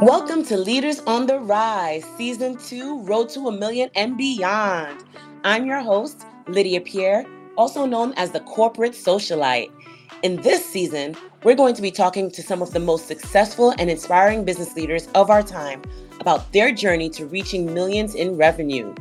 Welcome to Leaders on the Rise, Season 2 Road to a Million and Beyond. I'm your host, Lydia Pierre, also known as the Corporate Socialite. In this season, we're going to be talking to some of the most successful and inspiring business leaders of our time about their journey to reaching millions in revenue.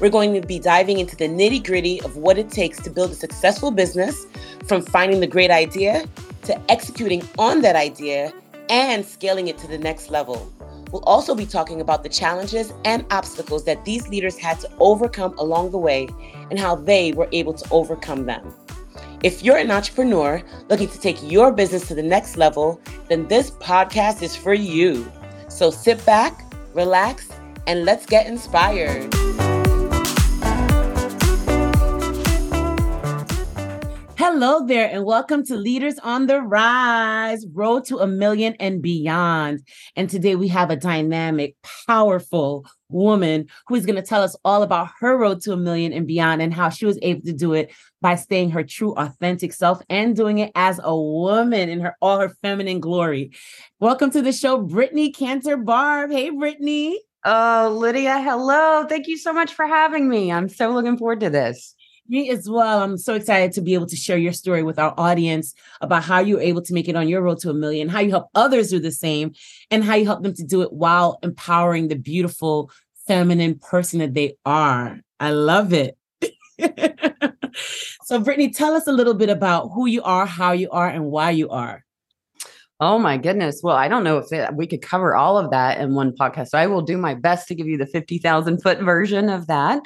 We're going to be diving into the nitty gritty of what it takes to build a successful business, from finding the great idea to executing on that idea and scaling it to the next level. We'll also be talking about the challenges and obstacles that these leaders had to overcome along the way and how they were able to overcome them. If you're an entrepreneur looking to take your business to the next level, then this podcast is for you. So sit back, relax, and let's get inspired. Hello there, and welcome to Leaders on the Rise Road to a Million and Beyond. And today we have a dynamic, powerful woman who is going to tell us all about her road to a million and beyond and how she was able to do it by staying her true, authentic self and doing it as a woman in her all her feminine glory. Welcome to the show, Brittney Canter-Barbe. Hey, Brittney. Oh, Lydia, hello. Thank you so much for having me. I'm so looking forward to this. Me as well. I'm so excited to be able to share your story with our audience about how you're able to make it on your road to a million, how you help others do the same, and how you help them to do it while empowering the beautiful feminine person that they are. I love it. so, Brittney, tell us a little bit about who you are, how you are, and why you are. Oh my goodness. Well, I don't know if it, we could cover all of that in one podcast. So I will do my best to give you the 50,000 foot version of that.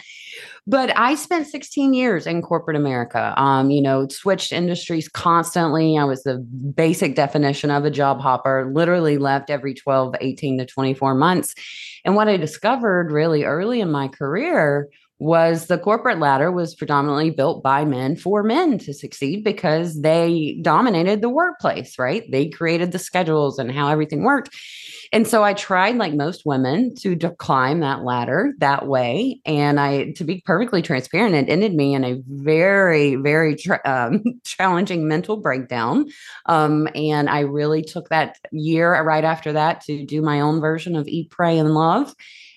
But I spent 16 years in corporate America. Um, you know, switched industries constantly. I was the basic definition of a job hopper, literally left every 12, 18 to 24 months. And what I discovered really early in my career was the corporate ladder was predominantly built by men for men to succeed because they dominated the workplace, right? They created the schedules and how everything worked. And so I tried, like most women, to, climb that ladder that way. And I, to be perfectly transparent, it ended me in a very, very tra- um, challenging mental breakdown. Um, and I really took that year right after that to do my own version of Eat, Pray, and Love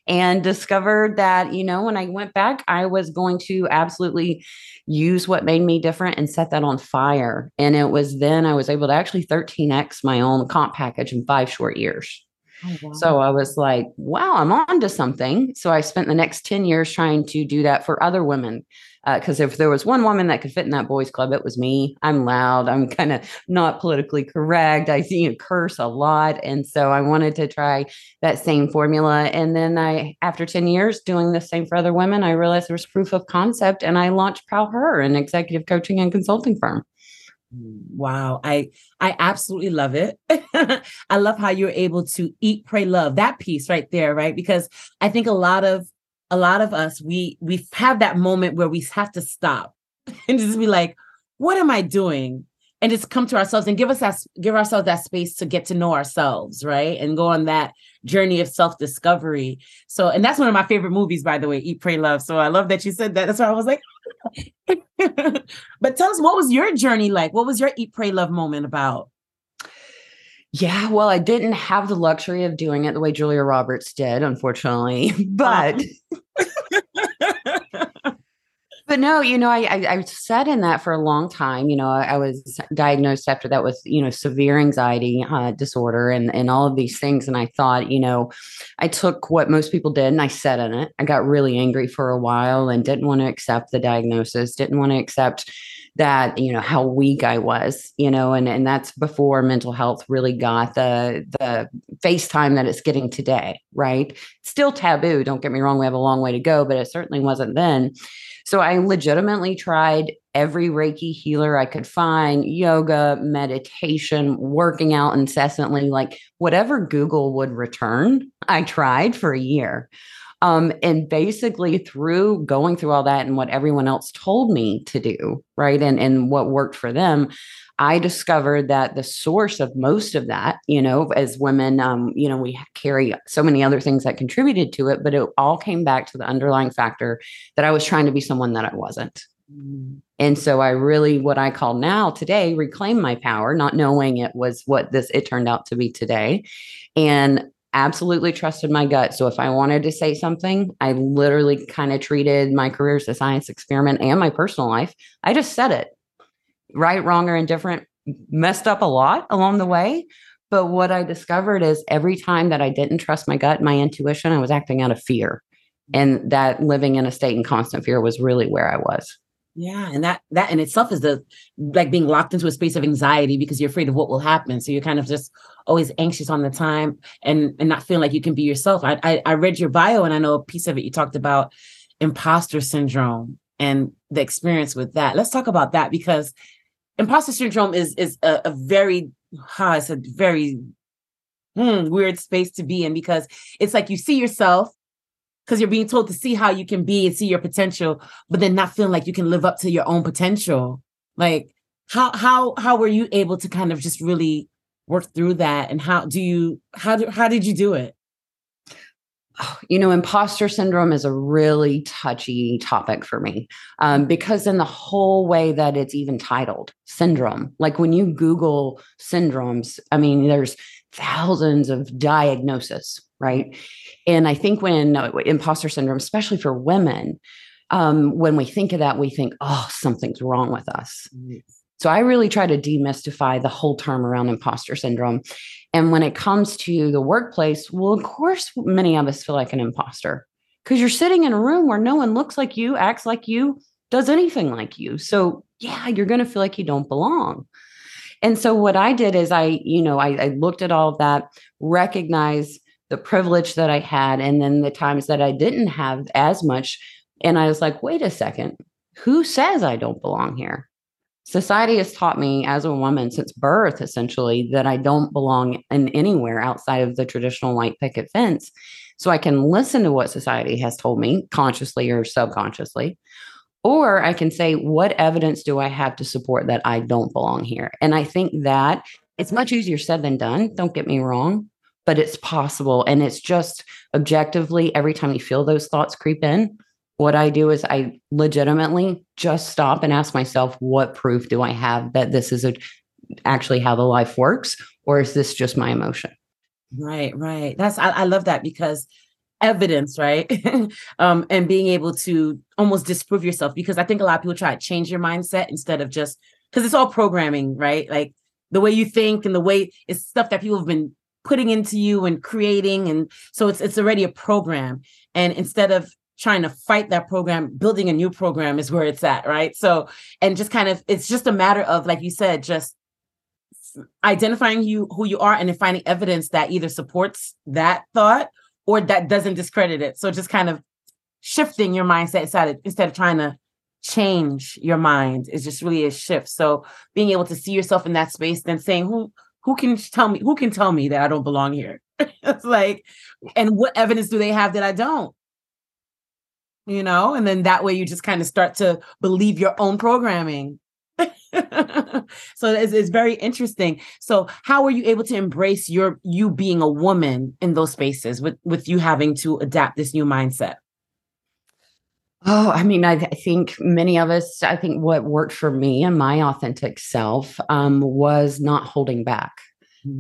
and discovered that, you know, when I went back, I was going to absolutely use what made me different and set that on fire. And it was then I was able to actually 13x my own comp package in five short years. Oh, wow. So I was like, wow, I'm on to something. So I spent the next 10 years trying to do that for other women because uh, if there was one woman that could fit in that boys club, it was me. I'm loud. I'm kind of not politically correct. I see you curse a lot, and so I wanted to try that same formula. And then I, after ten years doing the same for other women, I realized there was proof of concept, and I launched PowHER, an executive coaching and consulting firm. Wow, I I absolutely love it. I love how you're able to eat, pray, love that piece right there, right? Because I think a lot of a lot of us we we have that moment where we have to stop and just be like what am i doing? And just come to ourselves and give us that give ourselves that space to get to know ourselves right? And go on that journey of self-discovery. So and that's one of my favorite movies by the way eat pray love. So i love that you said that. That's why i was like but tell us what was your journey like? What was your eat pray love moment about yeah, well, I didn't have the luxury of doing it the way Julia Roberts did, unfortunately. But but no, you know, I, I, I sat in that for a long time. You know, I, I was diagnosed after that with you know severe anxiety uh, disorder and and all of these things. And I thought, you know, I took what most people did and I sat in it. I got really angry for a while and didn't want to accept the diagnosis. Didn't want to accept that you know how weak I was, you know, and and that's before mental health really got the the FaceTime that it's getting today, right? still taboo. Don't get me wrong, we have a long way to go, but it certainly wasn't then. So I legitimately tried every Reiki healer I could find, yoga, meditation, working out incessantly, like whatever Google would return. I tried for a year. Um, and basically, through going through all that and what everyone else told me to do, right, and and what worked for them, I discovered that the source of most of that, you know, as women, um, you know, we carry so many other things that contributed to it, but it all came back to the underlying factor that I was trying to be someone that I wasn't Mm. And so I really, what I call now today, reclaim my power, not knowing it was what this, it turned out to be today. And absolutely trusted my gut. So if I wanted to say something, I literally kind of treated my career as a science experiment and my personal life. I just said it right, wrong, or indifferent, messed up a lot along the way. But what I discovered is every time that I didn't trust my gut, my intuition, I was acting out of fear. And that living in a state in constant fear was really where I was. Yeah, and that that in itself is the like being locked into a space of anxiety because you're afraid of what will happen. So you're kind of just always anxious on the time and and not feeling like you can be yourself. I I, I read your bio and I know a piece of it you talked about imposter syndrome and the experience with that. Let's talk about that because imposter syndrome is is a, a very how it's a very hmm, weird space to be in because it's like you see yourself because you're being told to see how you can be and see your potential, but then not feeling like you can live up to your own potential. Like how how how were you able to kind of just really work through that and how do you how do, how did you do it? you know, imposter syndrome is a really touchy topic for me um, because, in the whole way that it's even titled syndrome, like when you Google syndromes, I mean, there's thousands of diagnoses, right? And I think when uh, imposter syndrome, especially for women, um, when we think of that, we think, oh, something's wrong with us. So I really try to demystify the whole term around imposter syndrome. And when it comes to the workplace, well, of course, many of us feel like an imposter because you're sitting in a room where no one looks like you, acts like you, does anything like you. So, yeah, you're going to feel like you don't belong. And so, what I did is I, you know, I, I looked at all of that, recognized the privilege that I had, and then the times that I didn't have as much. And I was like, wait a second, who says I don't belong here? Society has taught me as a woman since birth essentially that i don't belong in anywhere outside of the traditional white picket fence. So i can listen to what society has told me consciously or subconsciously or i can say what evidence do i have to support that i don't belong here? And i think that it's much easier said than done don't get me wrong but it's possible and it's just objectively every time you feel those thoughts creep in what I do is I legitimately just stop and ask myself, what proof do I have that this is a, actually how the life works? Or is this just my emotion? Right, right. That's, I, I love that because evidence, right? um, and being able to almost disprove yourself because I think a lot of people try to change your mindset instead of just, because it's all programming, right? Like the way you think and the way it's stuff that people have been putting into you and creating and so it's it's already a program and instead of trying to fight that program building a new program is where it's at right? So and just kind of it's just a matter of like you said just identifying you who you are and then finding evidence that either supports that thought or that doesn't discredit it. So just kind of shifting your mindset instead of, instead of trying to change your mind is just really a shift. So being able to see yourself in that space then saying who who can tell me who can tell me that i don't belong here? It's like and what evidence do they have that i don't you know, and then that way you just kind of start to believe your own programming. so it's, it's very interesting. So how were you able to embrace your you being a woman in those spaces with with you having to adapt this new mindset? Oh, I mean, I, th- I, think many of us, I think what worked for me and my authentic self um, was not holding back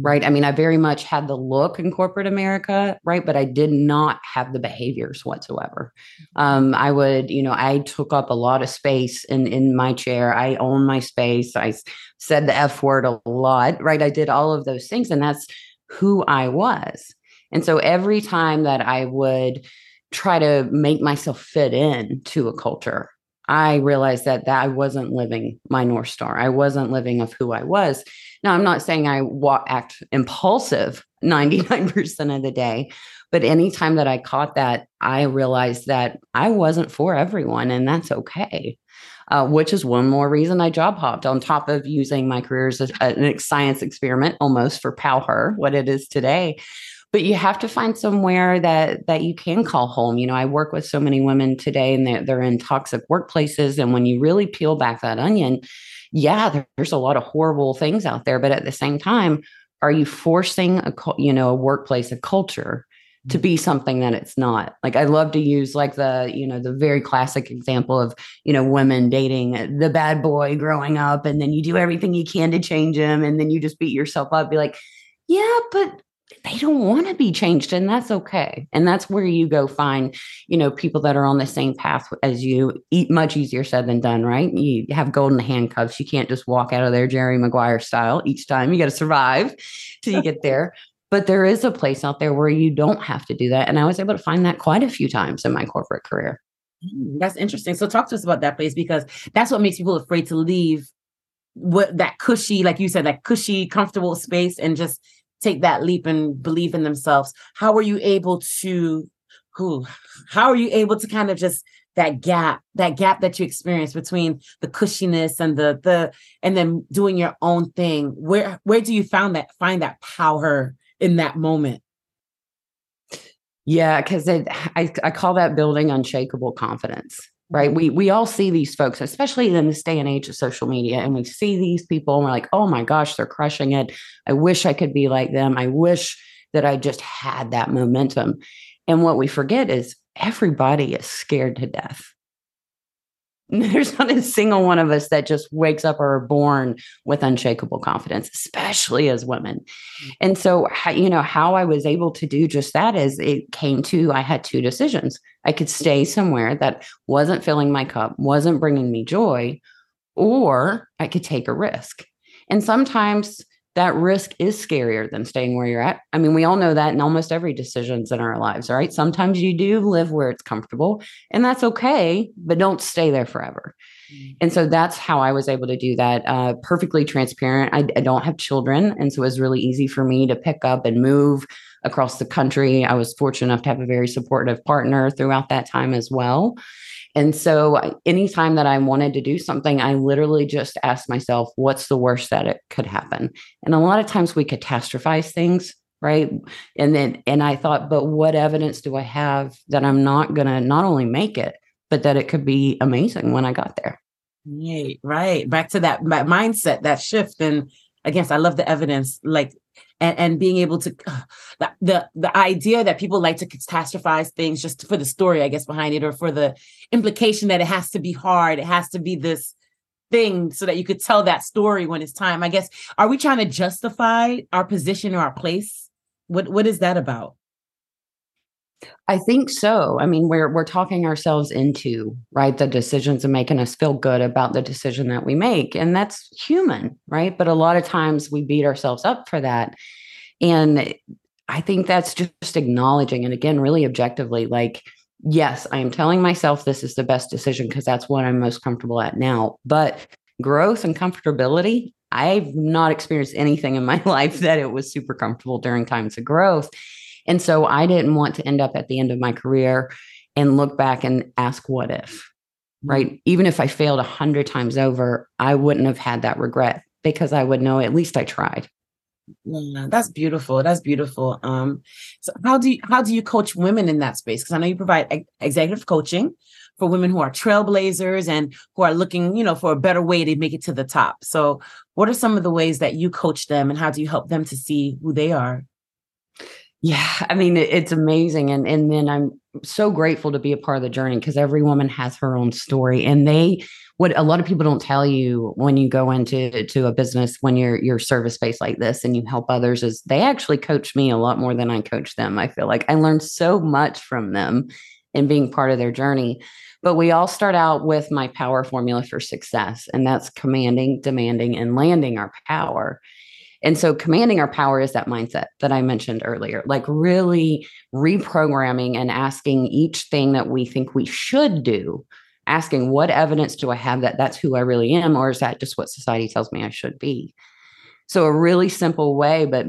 right? I mean, I very much had the look in corporate America, right? But I did not have the behaviors whatsoever. Um, I would, you know, I took up a lot of space in in my chair. I own my space. I said the F word a lot, right? I did all of those things, and that's who I was. And so every time that I would try to make myself fit in to a culture, I realized that that I wasn't living my North Star. I wasn't living of who I was. Now, I'm not saying I act impulsive 99% of the day, but anytime that I caught that, I realized that I wasn't for everyone, and that's okay. Uh, which is one more reason I job hopped on top of using my career as a, a science experiment almost for PowHER, what it is today but you have to find somewhere that that you can call home you know i work with so many women today and they're, they're in toxic workplaces and when you really peel back that onion yeah there's a lot of horrible things out there but at the same time are you forcing a you know a workplace a culture to mm. be something that it's not. Like I love to use like the, you know, the very classic example of, you know, women dating the bad boy growing up and then you do everything you can to change him and then you just beat yourself up be like, "Yeah, but they don't want to be changed and that's okay and that's where you go find you know people that are on the same path as you eat much easier said than done right? You have golden handcuffs you can't just walk out of there jerry maguire style each time you got to survive till you get there. But there is a place out there where you don't have to do that and i was able to find that quite a few times in my corporate career. Mm, that's interesting. So talk to us about that place because that's what makes people afraid to leave what that cushy like you said that cushy comfortable space and just take that leap and believe in themselves? How are you able to who how are you able to kind of just that gap that gap that you experience between the cushiness and the the and then doing your own thing? Where where do you find that find that power in that moment? Yeah because I, I call that building unshakable confidence right? We we all see these folks especially in this day and age of social media and we see these people and we're like oh my gosh they're crushing it. I wish i could be like them. I wish that i just had that momentum. And what we forget is everybody is scared to death there's not a single one of us that just wakes up or are born with unshakable confidence, especially as women. Mm. And so, you know, how I was able to do just that is it came to I had two decisions. I could stay somewhere that wasn't filling my cup, wasn't bringing me joy, or I could take a risk. And sometimes that risk is scarier than staying where you're at. I mean, we all know that in almost every decisions in our lives, right? Sometimes you do live where it's comfortable, and that's okay, but don't stay there forever. Mm-hmm. And so that's how I was able to do that. Uh, perfectly transparent. I, I don't have children, and so it was really easy for me to pick up and move across the country. I was fortunate enough to have a very supportive partner throughout that time as well. And so anytime that I wanted to do something, I literally just asked myself, what's the worst that it could happen? And a lot of times we catastrophize things, right? And then, and I thought, but what evidence do I have that I'm not going to not only make it, but that it could be amazing when I got there? Right, right. Back to that, mindset, that shift. And I guess I love the evidence. Like and, and being able to uh, the, the the idea that people like to catastrophize things just for the story i guess behind it or for the implication that it has to be hard it has to be this thing so that you could tell that story when it's time. I guess are we trying to justify our position or our place? What what is that about I think so. I mean, we're we're talking ourselves into right the decisions and making us feel good about the decision that we make, and that's human, right? But a lot of times we beat ourselves up for that, and I think that's just acknowledging, and again, really objectively, like, yes, I am telling myself this is the best decision because that's what I'm most comfortable at now. But growth and comfortability, I've not experienced anything in my life that it was super comfortable during times of growth. And so I didn't want to end up at the end of my career and look back and ask, what if? Right. Even if I failed a hundred times over, I wouldn't have had that regret because I would know at least I tried. Yeah, that's beautiful. That's beautiful. Um, so how do you how do you coach women in that space? Because I know you provide executive coaching for women who are trailblazers and who are looking, you know, for a better way to make it to the top. So, what are some of the ways that you coach them, and how do you help them to see who they are? Yeah, I mean it's amazing, and and then I'm so grateful to be a part of the journey because every woman has her own story, and they what a lot of people don't tell you when you go into to a business when you're you're service based like this and you help others is they actually coach me a lot more than I coach them. I feel like I learned so much from them in being part of their journey. But we all start out with my power formula for success, and that's commanding, demanding, and landing our power. And so commanding our power is that mindset that I mentioned earlier, like really reprogramming and asking each thing that we think we should do, asking what evidence do I have that that's who I really am, or is that just what society tells me I should be? So, a really simple way, but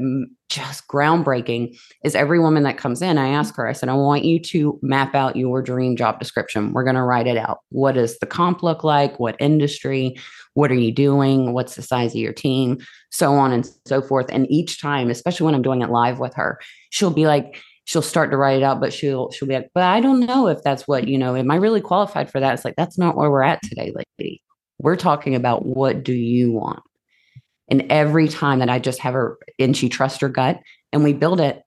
just groundbreaking, is every woman that comes in, I ask her, I said, I want you to map out your dream job description. We're going to write it out. What does the comp look like? What industry? What are you doing? What's the size of your team? So on and so forth. And each time, especially when I'm doing it live with her, she'll be like, she'll start to write it out, but she'll she'll be like, but I don't know if that's what, you know, am I really qualified for that? It's like, that's not where we're at today, lady. We're talking about what do you want? And every time that I just have her and she trusts her gut and we build it,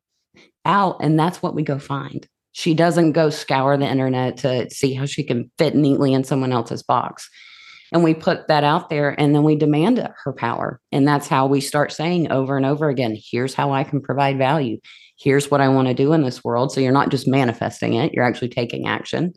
out. And that's what we go find. She doesn't go scour the internet to see how she can fit neatly in someone else's box. And we put that out there and then we demand her power. And that's how we start saying over and over again here's how I can provide value. Here's what I want to do in this world. So you're not just manifesting it, you're actually taking action.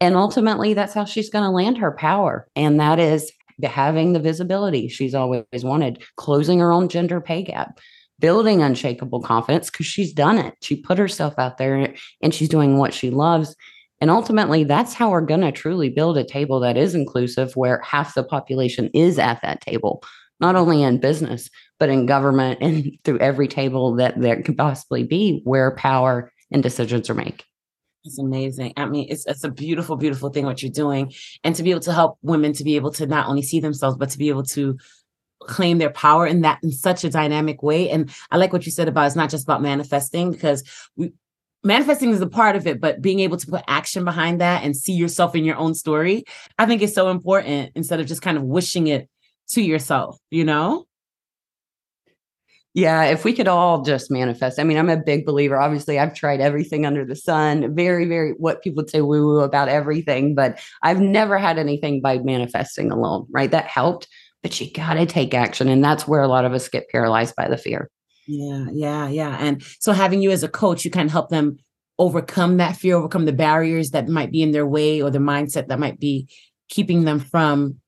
And ultimately, that's how she's going to land her power. And that is having the visibility she's always wanted, closing her own gender pay gap, building unshakable confidence because she's done it. She put herself out there and she's doing what she loves. And ultimately, that's how we're going to truly build a table that is inclusive, where half the population is at that table, not only in business, but in government and through every table that there could possibly be where power and decisions are made. It's amazing. I mean, it's it's a beautiful, beautiful thing what you're doing, and to be able to help women to be able to not only see themselves, but to be able to claim their power in that in such a dynamic way. And I like what you said about it's not just about manifesting because we manifesting is a part of it, but being able to put action behind that and see yourself in your own story, I think is so important instead of just kind of wishing it to yourself, you know? Yeah, if we could all just manifest. I mean, I'm a big believer. Obviously, I've tried everything under the sun, very, very what people would say woo woo about everything, but I've never had anything by manifesting alone, right? That helped, but you got to take action. And that's where a lot of us get paralyzed by the fear. Yeah, yeah, yeah. And so having you as a coach, you can help them overcome that fear, overcome the barriers that might be in their way or the mindset that might be keeping them from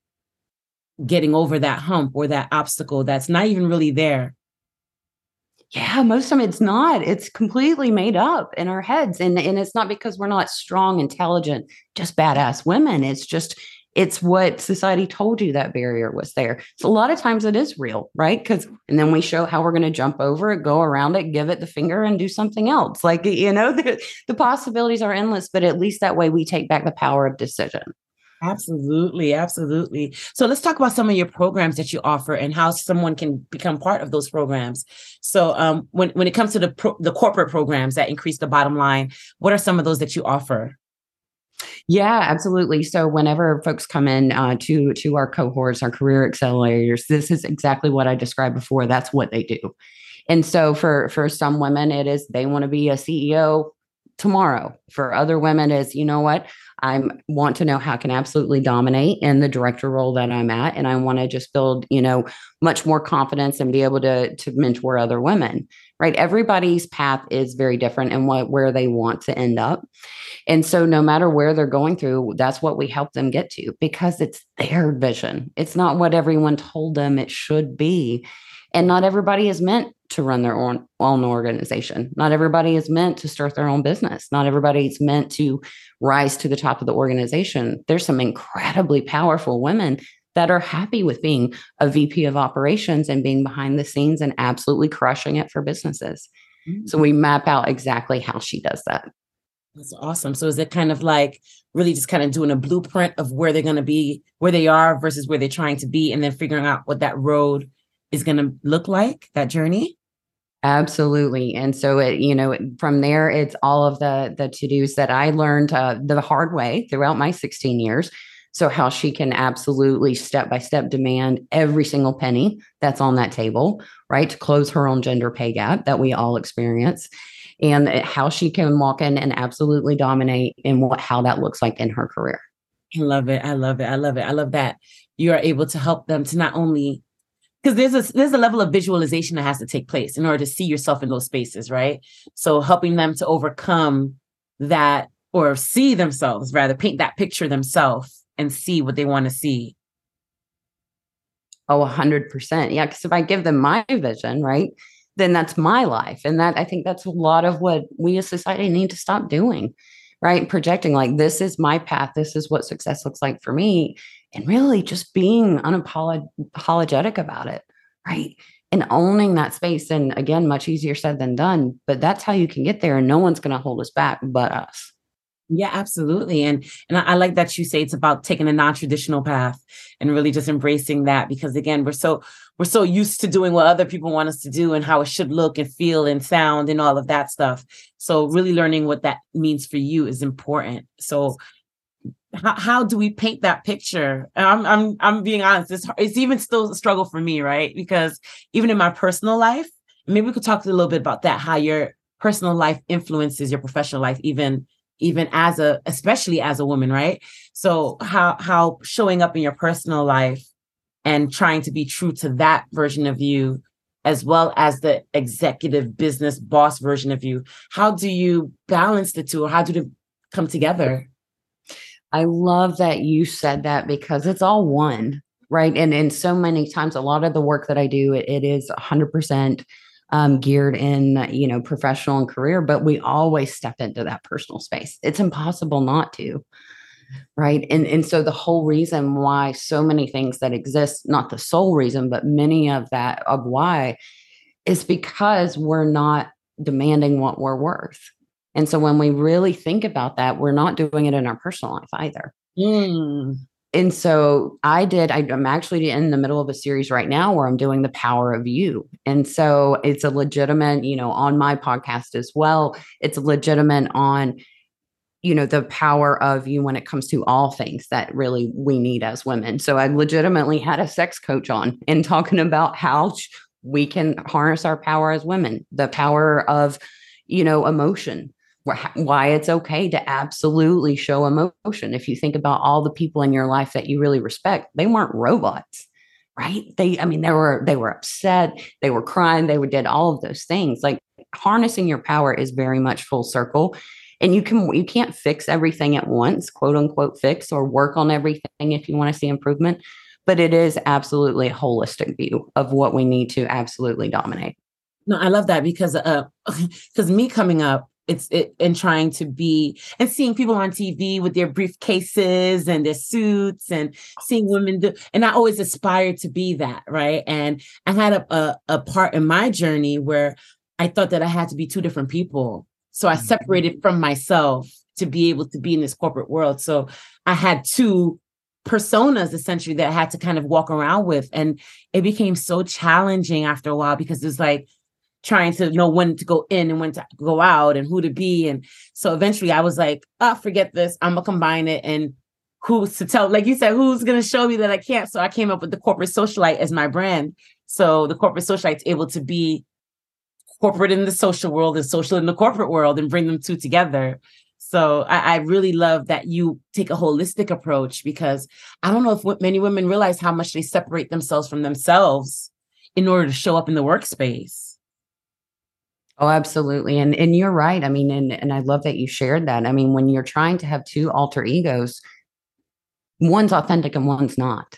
getting over that hump or that obstacle that's not even really there yeah, most of them it's not. It's completely made up in our heads. And, and it's not because we're not strong, intelligent, just badass women. It's just, it's what society told you that barrier was there. So a lot of times it is real, right? Because, and then we show how we're going to jump over it, go around it, give it the finger, and do something else. Like, you know, the, the possibilities are endless, but at least that way we take back the power of decision. Absolutely, absolutely. So let's talk about some of your programs that you offer and how someone can become part of those programs. So um, when when it comes to the pro- the corporate programs that increase the bottom line, what are some of those that you offer? Yeah, absolutely. So whenever folks come in uh, to to our cohorts, our career accelerators, this is exactly what I described before. That's what they do. And so for for some women, it is they want to be a CEO tomorrow. For other women, is you know what I want to know how I can absolutely dominate in the director role that I'm at, and I want to just build you know much more confidence and be able to to mentor other women. Right, everybody's path is very different and what where they want to end up, and so no matter where they're going through, that's what we help them get to because it's their vision. It's not what everyone told them it should be, and not everybody is meant to run their own, own organization. Not everybody is meant to start their own business. Not everybody is meant to rise to the top of the organization. There's some incredibly powerful women that are happy with being a VP of operations and being behind the scenes and absolutely crushing it for businesses. Mm-hmm. So we map out exactly how she does that. That's awesome. So is it kind of like really just kind of doing a blueprint of where they're going to be, where they are versus where they're trying to be, and then figuring out what that road is going to look like, that journey? Absolutely. And so it, you know, from there, it's all of the the to-dos that I learned uh, the hard way throughout my 16 years. So how she can absolutely step by step demand every single penny that's on that table, right? To close her own gender pay gap that we all experience. And how she can walk in and absolutely dominate in what how that looks like in her career. I love it. I love it. I love it. I love that you are able to help them to not only because there's a there's a level of visualization that has to take place in order to see yourself in those spaces, right? So helping them to overcome that or see themselves, rather paint that picture themselves and see what they want to see. Oh, 100%. Yeah. Because if I give them my vision, right, then that's my life. And that I think that's a lot of what we as society need to stop doing, right? Projecting like, this is my path. This is what success looks like for me and really just being unapologetic about it, right? And owning that space. And again, much easier said than done, but that's how you can get there. And no one's going to hold us back but us. Yeah, absolutely. And and I, I, like that you say it's about taking a non-traditional path and really just embracing that because again, we're so we're so used to doing what other people want us to do and how it should look and feel and sound and all of that stuff. So really learning what that means for you is important. So how, how do we paint that picture? I'm I'm I'm being honest. It's it's even still a struggle for me, right? Because even in my personal life, maybe we could talk a little bit about that. How you're personal life influences your professional life even even as a especially as a woman right so how how showing up in your personal life and trying to be true to that version of you as well as the executive business boss version of you how do you balance the two or how do they come together i love that you said that because it's all one right? And and so many times a lot of the work that i do it, it is 100% um, geared in you know professional and career but we always step into that personal space. It's impossible not to right? And and so the whole reason why so many things that exist not the sole reason but many of that of why is because we're not demanding what we're worth and so when we really think about that we're not doing it in our personal life either mm and so I did, I, am actually in the middle of a series right now where I'm doing the power of you. And so it's a legitimate, you know, on my podcast as well. It's legitimate on, you know, the power of you when it comes to all things that really we need as women. So I legitimately had a sex coach on and talking about how we can harness our power as women, the power of, you know, emotion why it's okay to absolutely show emotion. If you think about all the people in your life that you really respect, they weren't robots, right? They, I mean, they were they were upset, they were crying, they were did all of those things. Like harnessing your power is very much full circle. And you can you can't fix everything at once, quote unquote fix or work on everything if you want to see improvement. But it is absolutely a holistic view of what we need to absolutely dominate. No, I love that because uh because me coming up, it's it and trying to be and seeing people on TV with their briefcases and their suits and seeing women do and I always aspired to be that right? And I had a, a, a part in my journey where I thought that I had to be two different people. So I mm-hmm. separated from myself to be able to be in this corporate world. So I had two personas essentially that I had to kind of walk around with. And it became so challenging after a while because it's like trying to know when to go in and when to go out and who to be. And so eventually I was like, oh, forget this. I'm gonna combine it and who's to tell, like you said, who's gonna show me that I can't. So I came up with the corporate socialite as my brand. So the corporate socialite's able to be corporate in the social world and social in the corporate world and bring them two together. So I, I, really love that you take a holistic approach because I don't know if many women realize how much they separate themselves from themselves in order to show up in the workspace. Oh, absolutely. And and you're right. I mean, and and I love that you shared that. I mean, when you're trying to have two alter egos, one's authentic and one's not.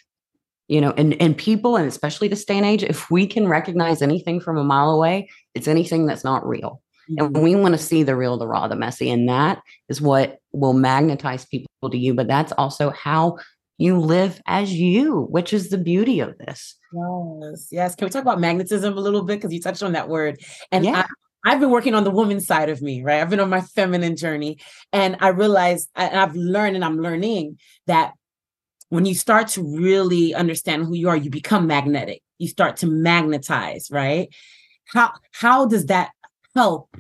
You know, and and people, and especially this day and age, if we can recognize anything from a mile away, it's anything that's not real. Mm-hmm. And we want to see the real, the raw, the messy. And that is what will magnetize people to you. But that's also how you live as you, which is the beauty of this. Yes, yes. Can we talk about magnetism a little bit? Because you touched on that word. And yeah. I've been working on the woman side of me, right? I've been on my feminine journey. And I realized, and I've learned and I'm learning that when you start to really understand who you are, you become magnetic. You start to magnetize, right? How how does that help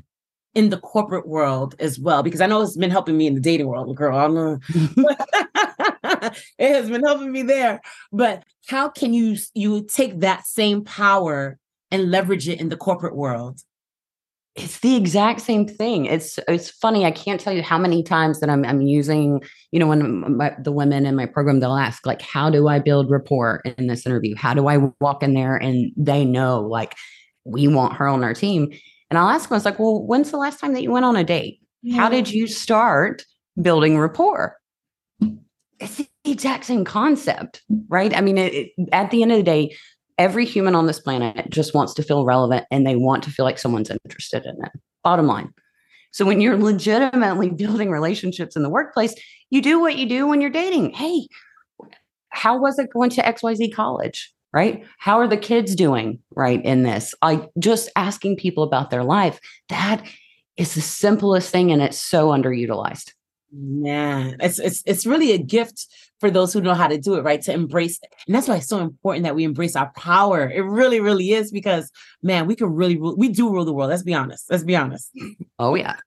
in the corporate world as well? Because I know it's been helping me in the dating world, girl. I know. it has been helping me there. But how can you you take that same power and leverage it in the corporate world? It's the exact same thing. It's it's funny. I can't tell you how many times that I'm I'm using. You know, when my, the women in my program they'll ask like, "How do I build rapport in this interview? How do I walk in there and they know like we want her on our team?" And I'll ask them, "I was like, well, when's the last time that you went on a date? Yeah. How did you start building rapport?" It's the exact same concept, right? I mean, it, it, at the end of the day, every human on this planet just wants to feel relevant and they want to feel like someone's interested in it. Bottom line. So when you're legitimately building relationships in the workplace, you do what you do when you're dating. Hey, how was it going to XYZ college? Right? How are the kids doing right in this? Like just asking people about their life. That is the simplest thing and it's so underutilized. Man, it's it's it's really a gift for those who know how to do it, right? To embrace it. And that's why it's so important that we embrace our power. It really, really is because man, we can really rule, we do rule the world. Let's be honest. Let's be honest. Oh yeah.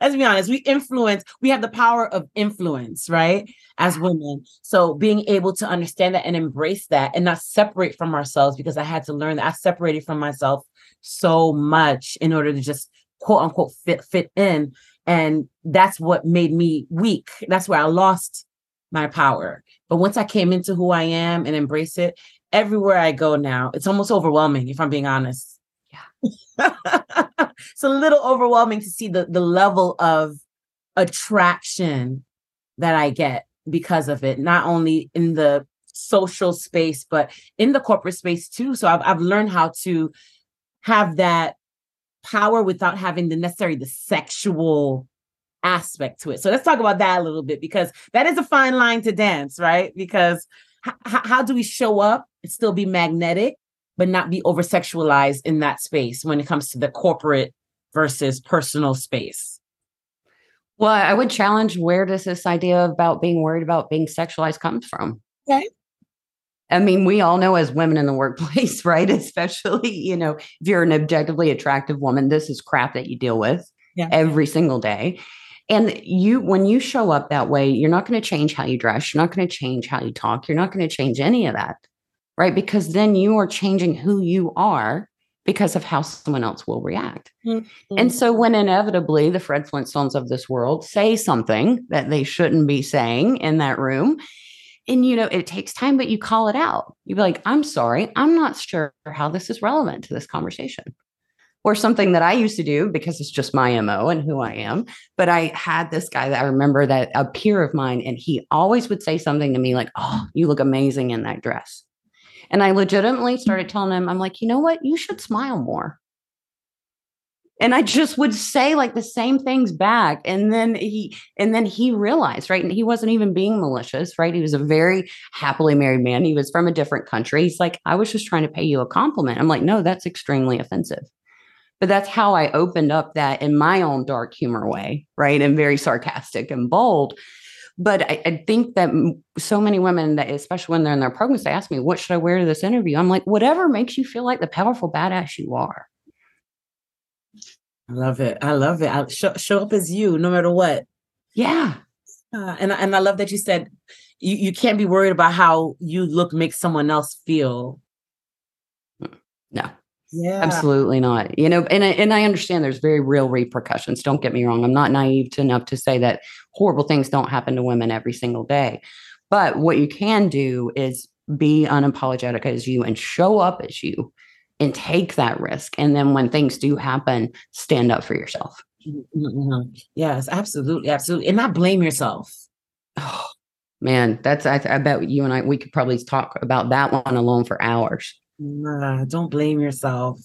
Let's be honest. We influence, we have the power of influence, right? As women. So being able to understand that and embrace that and not separate from ourselves because I had to learn that I separated from myself so much in order to just quote unquote fit fit in and that's what made me weak that's where i lost my power. But once i came into who i am and embrace it everywhere i go now it's almost overwhelming if i'm being honest. Yeah. It's a little overwhelming to see the the level of attraction that i get because of it not only in the social space but in the corporate space too. So i've, I've learned how to have that power without having the necessary the sexual aspect to it. So let's talk about that a little bit because that is a fine line to dance, right? Because h- how do we show up and still be magnetic, but not be over sexualized in that space when it comes to the corporate versus personal space? Well, I would challenge where does this idea about being worried about being sexualized comes from? Okay. I mean, we all know as women in the workplace, right? Especially, you know, if you're an objectively attractive woman, this is crap that you deal with yeah. every single day. And you, when you show up that way, you're not going to change how you dress. You're not going to change how you talk. You're not going to change any of that, right? Because then you are changing who you are because of how someone else will react. Mm-hmm. And so when inevitably the Fred Flintstones of this world say something that they shouldn't be saying in that room, and you know, it takes time, but you call it out. You be like, I'm sorry, I'm not sure how this is relevant to this conversation. Or something that I used to do because it's just my MO and who I am. But I had this guy that I remember that a peer of mine, and he always would say something to me like, Oh, you look amazing in that dress. And I legitimately started telling him, I'm like, you know what? You should smile more. And i just would say like the same things back. And then he and then he realized right? And he wasn't even being malicious right? He was a very happily married man. He was from a different country. He's like i was just trying to pay you a compliment. I'm like no that's extremely offensive but that's how i opened up that in my own dark humor way right and very sarcastic and bold but I, I, think that so many women that especially when they're in their programs they ask me what should i wear to this interview i'm like whatever makes you feel like the powerful badass you are I love it. I love it. I show, show up as you, no matter what. Yeah. Uh, and and I love that you said you, you can't be worried about how you look makes someone else feel. No. Yeah. Absolutely not. You know, and and I understand there's very real repercussions. Don't get me wrong. I'm not naive to enough to say that horrible things don't happen to women every single day. But what you can do is be unapologetic as you and show up as you and take that risk. And then when things do happen, stand up for yourself. Mm-hmm. Yes, absolutely. Absolutely. And not blame yourself. Oh, man, that's, I, I, bet you and I, we could probably talk about that one alone for hours. Nah, don't blame yourself.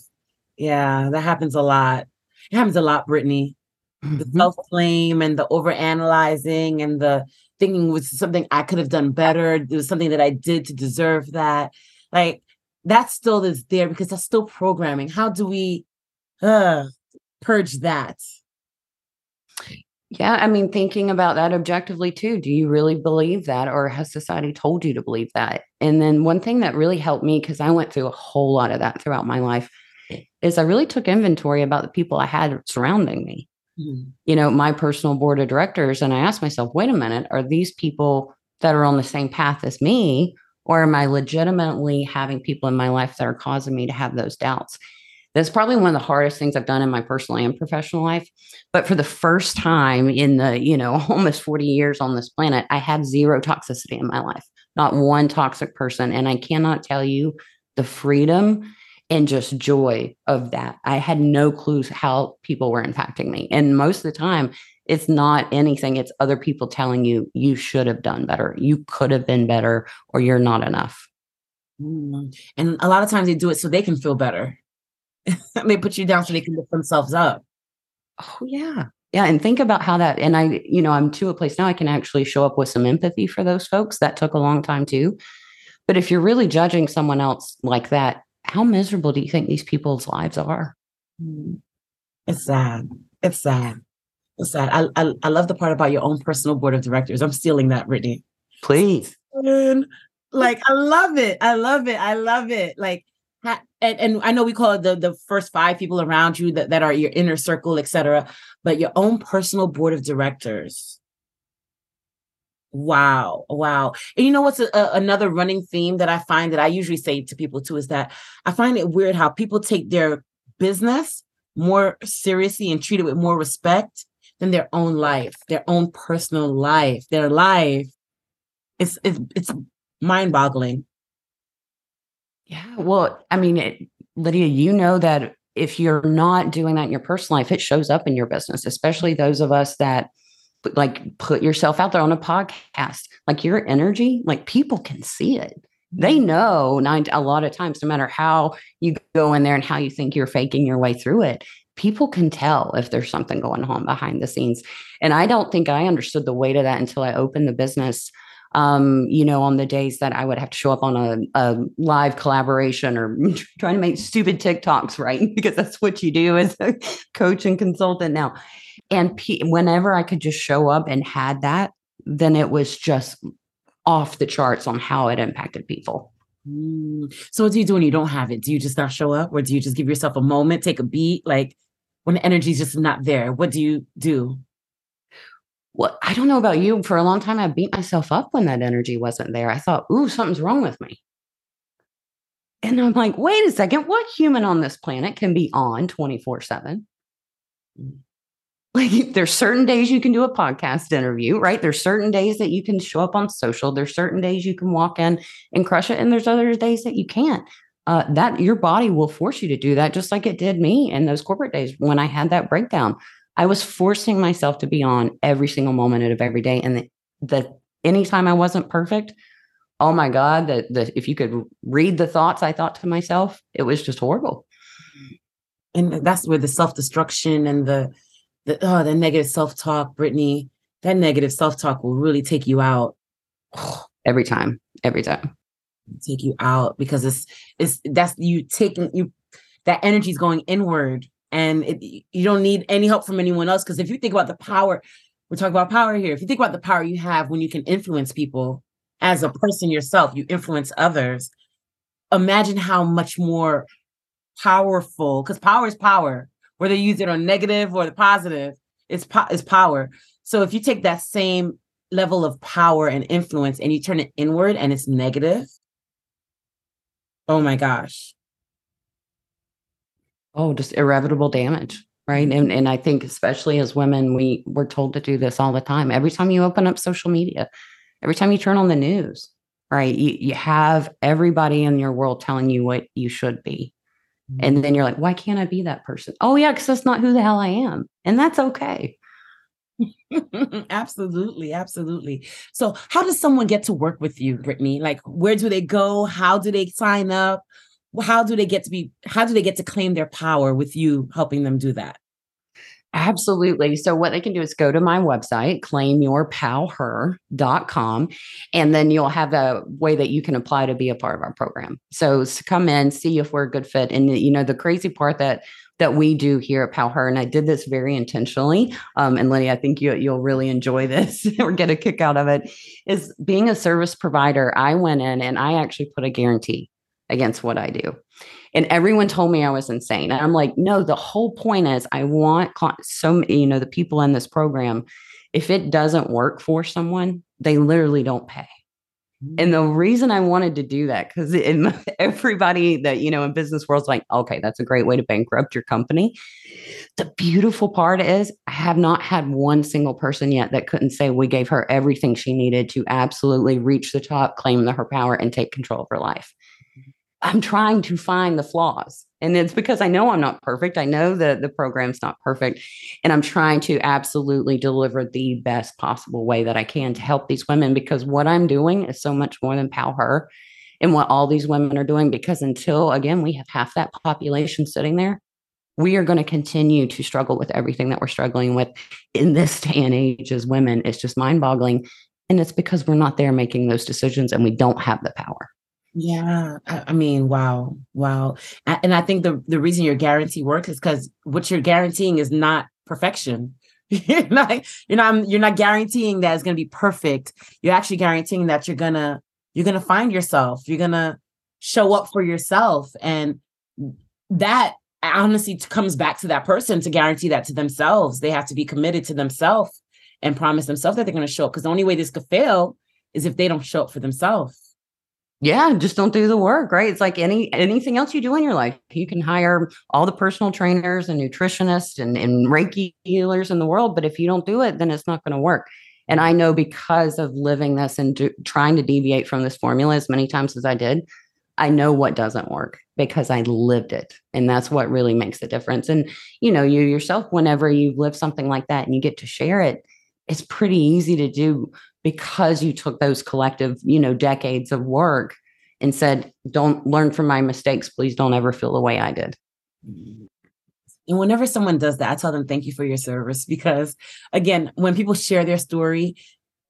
Yeah, that happens a lot. It happens a lot, Brittney. Mm-hmm. The self blame and the over analyzing and the thinking was something I could have done better. It was something that I did to deserve that. Like, that still is there because that's still programming. How do we uh, purge that? Yeah, I mean, thinking about that objectively too, do you really believe that, or has society told you to believe that? And then one thing that really helped me, because I went through a whole lot of that throughout my life, is I really took inventory about the people I had surrounding me. Mm-hmm. You know, my personal board of directors. And I asked myself, wait a minute, are these people that are on the same path as me? Or am I legitimately having people in my life that are causing me to have those doubts? That's probably one of the hardest things I've done in my personal and professional life. But for the first time in the, you know, almost 40 years on this planet, I had zero toxicity in my life, not one toxic person. And I cannot tell you the freedom and just joy of that. I had no clues how people were impacting me. And most of the time, it's not anything it's other people telling you you should have done better you could have been better or you're not enough mm. and a lot of times they do it so they can feel better they put you down so they can lift themselves up oh yeah yeah and think about how that and i you know i'm to a place now i can actually show up with some empathy for those folks that took a long time too but if you're really judging someone else like that how miserable do you think these people's lives are mm. it's sad it's sad It's sad. I, I, I love the part about your own personal board of directors. I'm stealing that, Brittney. Please. And, like I love it. I love it. I love it. Like and, and I know we call it the the first five people around you that, that are your inner circle, etc. But your own personal board of directors. Wow, wow. And you know what's a, a, another running theme that I find that I usually say to people too is that I find it weird how people take their business more seriously and treat it with more respect than their own life, their own personal life, their life. It's it's, it's mind-boggling. Yeah, well, I mean, it, Lydia, you know that if you're not doing that in your personal life, it shows up in your business, especially those of us that like put yourself out there on a podcast. Like your energy, like people can see it. They mm-hmm. know nine a lot of times, no matter how you go in there and how you think you're faking your way through it, people can tell if there's something going on behind the scenes. And I don't think I understood the weight of that until I opened the business um, you know, on the days that I would have to show up on a, a live collaboration or trying to make stupid TikToks, right? because that's what you do as a coach and consultant now. And p- whenever I could just show up and had that, then it was just off the charts on how it impacted people. Mm. So what do you do when you don't have it? Do you just not show up or do you just give yourself a moment, take a beat? Like when the energy's just not there, what do you do? Well, I don't know about you. For a long time, I beat myself up when that energy wasn't there. I thought, ooh, something's wrong with me. And I'm like, wait a second, what human on this planet can be on 24 7? Like, there's certain days you can do a podcast interview, right? There's certain days that you can show up on social. There's certain days you can walk in and crush it. And there's other days that you can't. Uh, that your body will force you to do that, just like it did me in those corporate days when I had that breakdown. I was forcing myself to be on every single moment of every day. And the, the anytime I wasn't perfect, oh my God, that the if you could read the thoughts I thought to myself, it was just horrible. And that's where the self-destruction and the the oh the negative self-talk, Brittney, that negative self-talk will really take you out. every time. Every time. Take you out because it's it's that's you taking you that energy is going inward and it, you don't need any help from anyone else because if you think about the power we're talking about power here. If you think about the power you have when you can influence people as a person yourself you influence others imagine how much more powerful because power is power. Whether you use it on negative or the positive it's, po- it's power. So if you take that same level of power and influence and you turn it inward and it's negative oh my gosh oh just irreparable damage right? And and i think especially as women we we're told to do this all the time. Every time you open up social media every time you turn on the news right you, you have everybody in your world telling you what you should be. And mm-hmm. then you're like why can't i be that person? Oh yeah because that's not who the hell i am. And that's okay. Absolutely absolutely. So how does someone get to work with you brittney? Like where do they go? How do they sign up how do they get to be how do they get to claim their power with you helping them do that Absolutely. So, what they can do is go to my website, claimyourpowher.com, and then you'll have a way that you can apply to be a part of our program. So, come in, see if we're a good fit. And, you know, the crazy part that that we do here at PowHER, and I did this very intentionally. Um, and Lenny, I think you, you'll really enjoy this or get a kick out of it. Is being a service provider, I went in and I actually put a guarantee against what I do. And everyone told me I was insane. And I'm like, no, the whole point is I want so many, you know, the people in this program, if it doesn't work for someone, they literally don't pay. Mm-hmm. And the reason I wanted to do that, because everybody that, you know, in business world's like, okay, that's a great way to bankrupt your company. The beautiful part is I have not had one single person yet that couldn't say we gave her everything she needed to absolutely reach the top, claim the, her power, and take control of her life. I'm trying to find the flaws. And it's because I know I'm not perfect. I know that the program's not perfect. And I'm trying to absolutely deliver the best possible way that I can to help these women because what I'm doing is so much more than PowHER and what all these women are doing. Because until, again, we have half that population sitting there, we are going to continue to struggle with everything that we're struggling with in this day and age as women. It's just mind boggling. And it's because we're not there making those decisions and we don't have the power. Yeah, I, mean, wow, wow. And I think the the reason your guarantee works is because what you're guaranteeing is not perfection. you're not, you're not, you're not guaranteeing that it's going to be perfect. You're actually guaranteeing that you're gonna, you're gonna find yourself. You're gonna show up for yourself, and that honestly comes back to that person to guarantee that to themselves. They have to be committed to themselves and promise themselves that they're going to show up. Because the only way this could fail is if they don't show up for themselves yeah just don't do the work right? It's like any anything else you do in your life you can hire all the personal trainers and nutritionists and, and reiki healers in the world but if you don't do it then it's not going to work. And i know because of living this and do, trying to deviate from this formula as many times as i did i know what doesn't work because i lived it and that's what really makes the difference. And you know you yourself whenever you live something like that and you get to share it it's pretty easy to do because you took those collective, you know, decades of work and said, don't learn from my mistakes. Please don't ever feel the way I did. And whenever someone does that, I tell them, thank you for your service. Because again, when people share their story,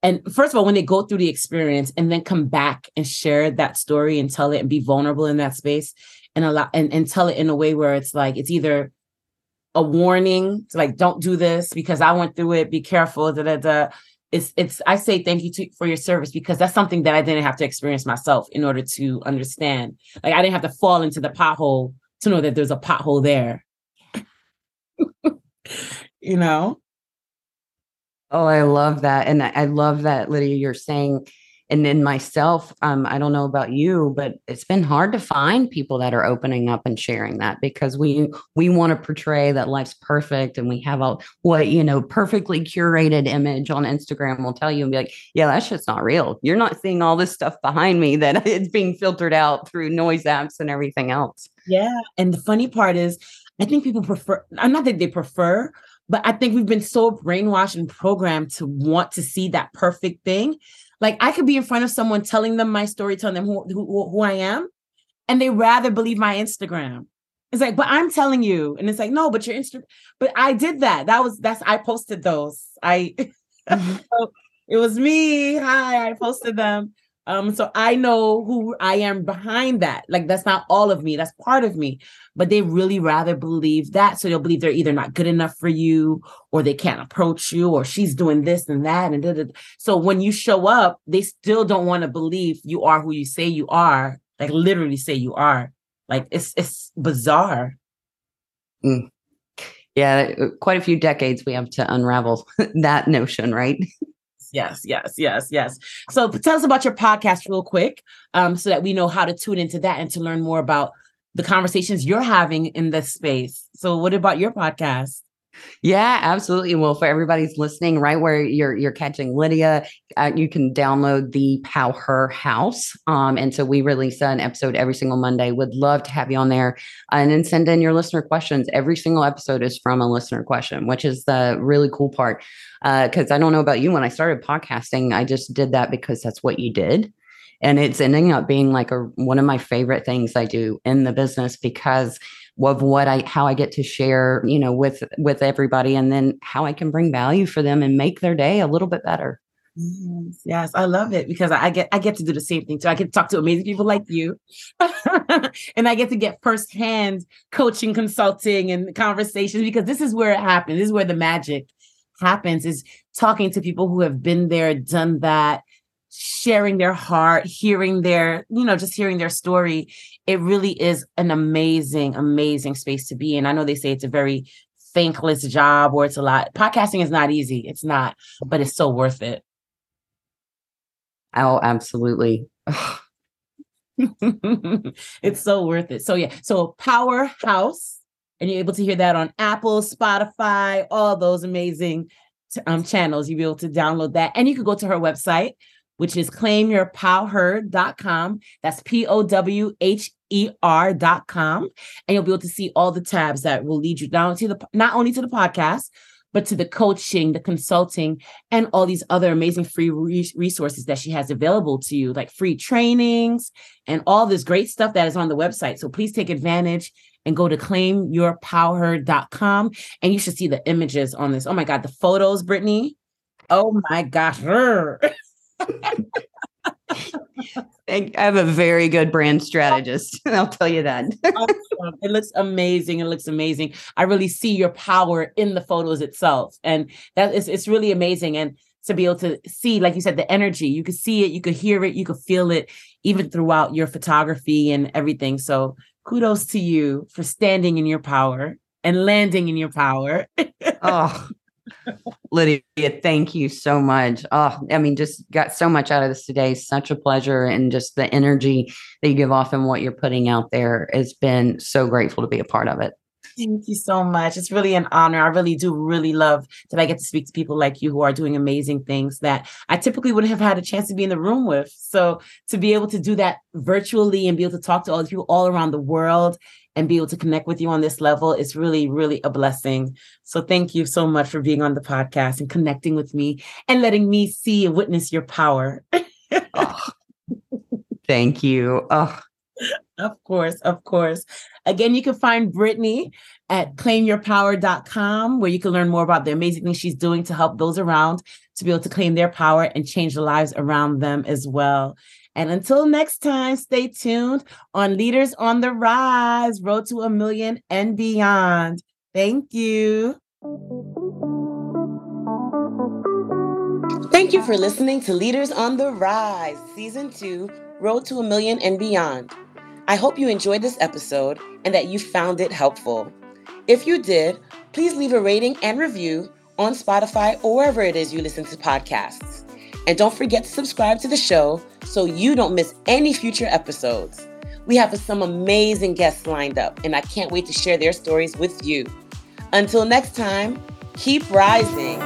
and first of all, when they go through the experience and then come back and share that story and tell it and be vulnerable in that space and allow and, and tell it in a way where it's like it's either a warning like don't do this because I went through it, be careful, da da da it's it's I say thank you to, for your service because that's something that I didn't have to experience myself in order to understand. Like I didn't have to fall into the pothole to know that there's a pothole there. you know? Oh, I love that. And I love that, Lydia, you're saying and then myself um, i don't know about you but it's been hard to find people that are opening up and sharing that because we we want to portray that life's perfect and we have a what you know perfectly curated image on instagram will tell you and be like yeah that shit's not real. You're not seeing all this stuff behind me that it's being filtered out through noise apps and everything else. Yeah and the funny part is i think people prefer i'm not that they prefer but I think we've been so brainwashed and programmed to want to see that perfect thing like I could be in front of someone telling them my story, telling them who, who, who I am, and they rather believe my Instagram. It's like, but I'm telling you, and it's like, no, but your Insta, but I did that. That was that's I posted those. I mm-hmm. so it was me. Hi, I posted them. Um, so I know who I am behind that. Like that's not all of me, that's part of me. But they really rather believe that. So they'll believe they're either not good enough for you or they can't approach you or she's doing this and that. And da, da, da. so when you show up, they still don't want to believe you are who you say you are, like literally say you are. Like it's it's bizarre. Mm. Yeah, quite a few decades we have to unravel that notion, right? yes, yes, yes, yes. So tell us about your podcast real quick, um, so that we know how to tune into that and to learn more about the conversations you're having in this space. So what about your podcast? Yeah, absolutely. Well, for everybody's listening, right where you're you're catching Lydia, uh, you can download the PowHER House, um, and so we release an episode every single Monday. Would love to have you on there, and then send in your listener questions. Every single episode is from a listener question, which is the really cool part because uh, I don't know about you. When I started podcasting, I just did that because that's what you did. And it's ending up being like a one of my favorite things I do in the business because of what I how I get to share, you know, with with everybody and then how I can bring value for them and make their day a little bit better. Yes, yes, I love it because I get I get to do the same thing too. I get to talk to amazing people like you, and I get to get firsthand coaching, consulting, and conversations because this is where it happens. This is where the magic happens is talking to people who have been there, done that, sharing their heart, hearing their, you know, just hearing their story. It really is an amazing, amazing space to be in. I know they say it's a very thankless job or it's a lot. Podcasting is not easy. It's not, but it's so worth it. Oh, absolutely. it's so worth it. So yeah. So PowHER House and you're able to hear that on Apple, Spotify, all those amazing um, channels. You'll be able to download that. And you can go to her website, which is claimyourpowher.com. That's P O W H E R.com. And you'll be able to see all the tabs that will lead you down to the not only to the podcast, but to the coaching, the consulting, and all these other amazing free re- resources that she has available to you, like free trainings and all this great stuff that is on the website. So please take advantage and go to claimyourpowher.com and you should see the images on this. Oh my God, the photos, Brittney. Oh my gosh. I have a very good brand strategist. I'll tell you that. it looks amazing. It looks amazing. I really see your power in the photos itself. And that is it's really amazing. And to be able to see, like you said, the energy, you could see it, you could hear it, you could feel it, even throughout your photography and everything. So kudos to you for standing in your power and landing in your power. oh, Lydia, thank you so much. Oh, I mean, just got so much out of this today. Such a pleasure. And just the energy that you give off and what you're putting out there has been so grateful to be a part of it. Thank you so much. It's really an honor. I really do really love that I get to speak to people like you who are doing amazing things that I typically wouldn't have had a chance to be in the room with. So to be able to do that virtually and be able to talk to all the people all around the world and be able to connect with you on this level is really, really a blessing. So thank you so much for being on the podcast and connecting with me and letting me see and witness your power. oh, thank you. Oh. Of course, of course. Again, you can find Brittney at claimyourpowher.com, where you can learn more about the amazing things she's doing to help those around to be able to claim their power and change the lives around them as well. And until next time, stay tuned on Leaders on the Rise, Road to a Million and Beyond. Thank you. Thank you for listening to Leaders on the Rise, Season 2, Road to a Million and Beyond. I hope you enjoyed this episode and that you found it helpful. If you did, please leave a rating and review on Spotify or wherever it is you listen to podcasts. And don't forget to subscribe to the show so you don't miss any future episodes. We have some amazing guests lined up, and I can't wait to share their stories with you. Until next time, keep rising.